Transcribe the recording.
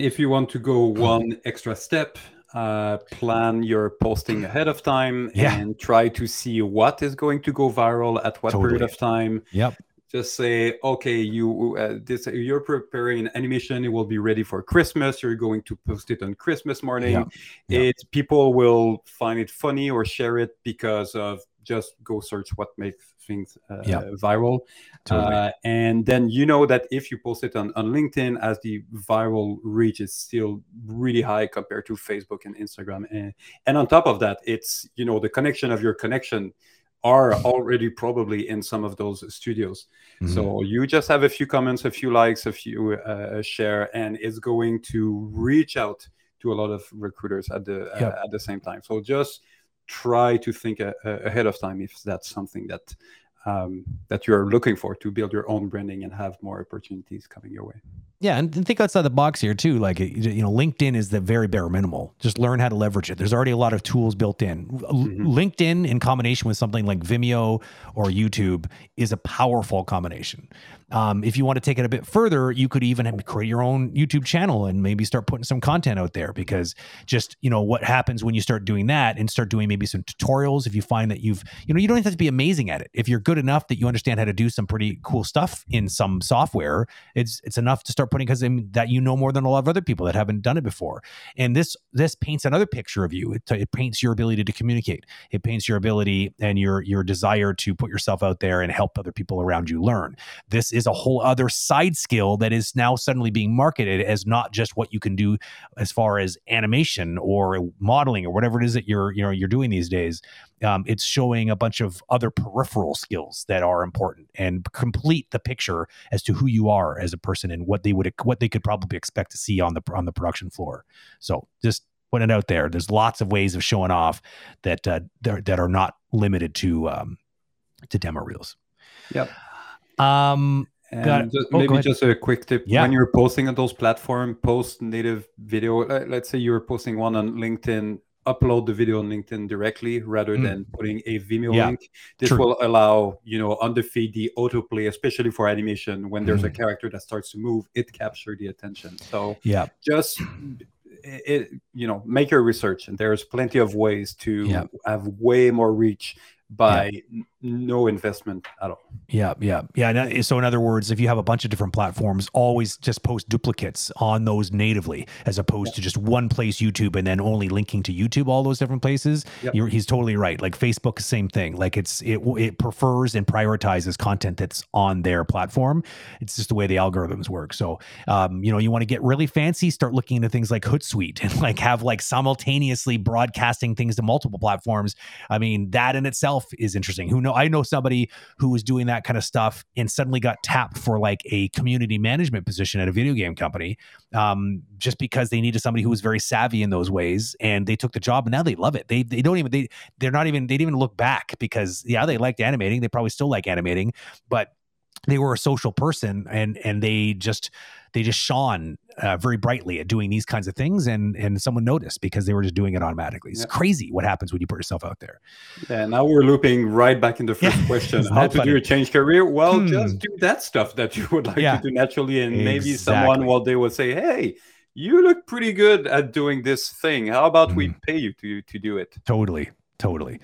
if you want to go one extra step, uh, plan your posting ahead of time Yeah. and try to see what is going to go viral at what period of time. Yep. Just say, okay, you uh, this you're preparing an animation. It will be ready for Christmas. You're going to post it on Christmas morning. It people will find it funny or share it because of just go search what makes things uh, Yeah. viral. Totally. Uh, and then you know that if you post it on, on LinkedIn, as the viral reach is still really high compared to Facebook and Instagram, and, and on top of that, it's you know the connection of your connection are already probably in some of those studios. Mhm. So you just have a few comments, a few likes, a few uh, share, and it's going to reach out to a lot of recruiters at the Yep. uh, at the same time. So just try to think a, a- ahead of time if that's something that um, that you're looking for to build your own branding and have more opportunities coming your way. Yeah, and think outside the box here too. Like you know, LinkedIn is the very bare minimal. Just learn how to leverage it. There's already a lot of tools built in. Mhm. LinkedIn in combination with something like Vimeo or YouTube is a powerful combination. Um, if you want to take it a bit further, you could even create your own YouTube channel and maybe start putting some content out there. Because just you know what happens when you start doing that and start doing maybe some tutorials. If you find that you've you know you don't have to be amazing at it. If you're good enough that you understand how to do some pretty cool stuff in some software, it's it's enough to start putting because that you know more than a lot of other people that haven't done it before. And this this paints another picture of you. It, it paints your ability to communicate. It paints your ability and your your desire to put yourself out there and help other people around you learn. This is a whole other side skill that is now suddenly being marketed as not just what you can do as far as animation or modeling or whatever it is that you're you know you're doing these days. Um, it's showing a bunch of other peripheral skills that are important and complete the picture as to who you are as a person and what they would what they could probably expect to see on the on the production floor. So just put it out there. There's lots of ways of showing off that uh, that are not limited to um, to demo reels. Yep. Um. And just, Oh, maybe just a quick tip: Yeah. when you're posting on those platforms, post native video. Uh, Let's say you're posting one on LinkedIn. Upload the video on LinkedIn directly rather Mm. than putting a Vimeo Yeah. link. This True. will allow you know on the feed the autoplay, especially for animation. When there's a Mm. character that starts to move, it captures the attention. So Yeah. just it, you know make your research and there's plenty of ways to Yeah. have way more reach by n- no investment at all Yeah, yeah, yeah. So, in other words, if you have a bunch of different platforms, always just post duplicates on those natively, as opposed to just one place YouTube and then only linking to YouTube all those different places. Yep. You're, he's totally right. Like Facebook, same thing. Like it's it it prefers and prioritizes content that's on their platform. It's just the way the algorithms work. So, um, you know, you want to get really fancy, start looking into things like Hootsuite and like have like simultaneously broadcasting things to multiple platforms. I mean, that in itself is interesting. Who know? I know somebody who was doing that kind of stuff and suddenly got tapped for like a community management position at a video game company, um, just because they needed somebody who was very savvy in those ways, and they took the job, and now they love it. They they don't even they they're not even they didn't even look back because yeah they liked animating, they probably still like animating, but they were a social person and and they just they just shone uh, very brightly at doing these kinds of things and and someone noticed because they were just doing it automatically it's Yeah. crazy what happens when you put yourself out there yeah now we're looping right back in the first Yeah, question how to funny? do a change career well Hmm. just do that stuff that you would like Yeah. to do naturally and maybe someone one day will say hey you look pretty good at doing this thing how about we Mhm. pay you to to do it Totally. Totally.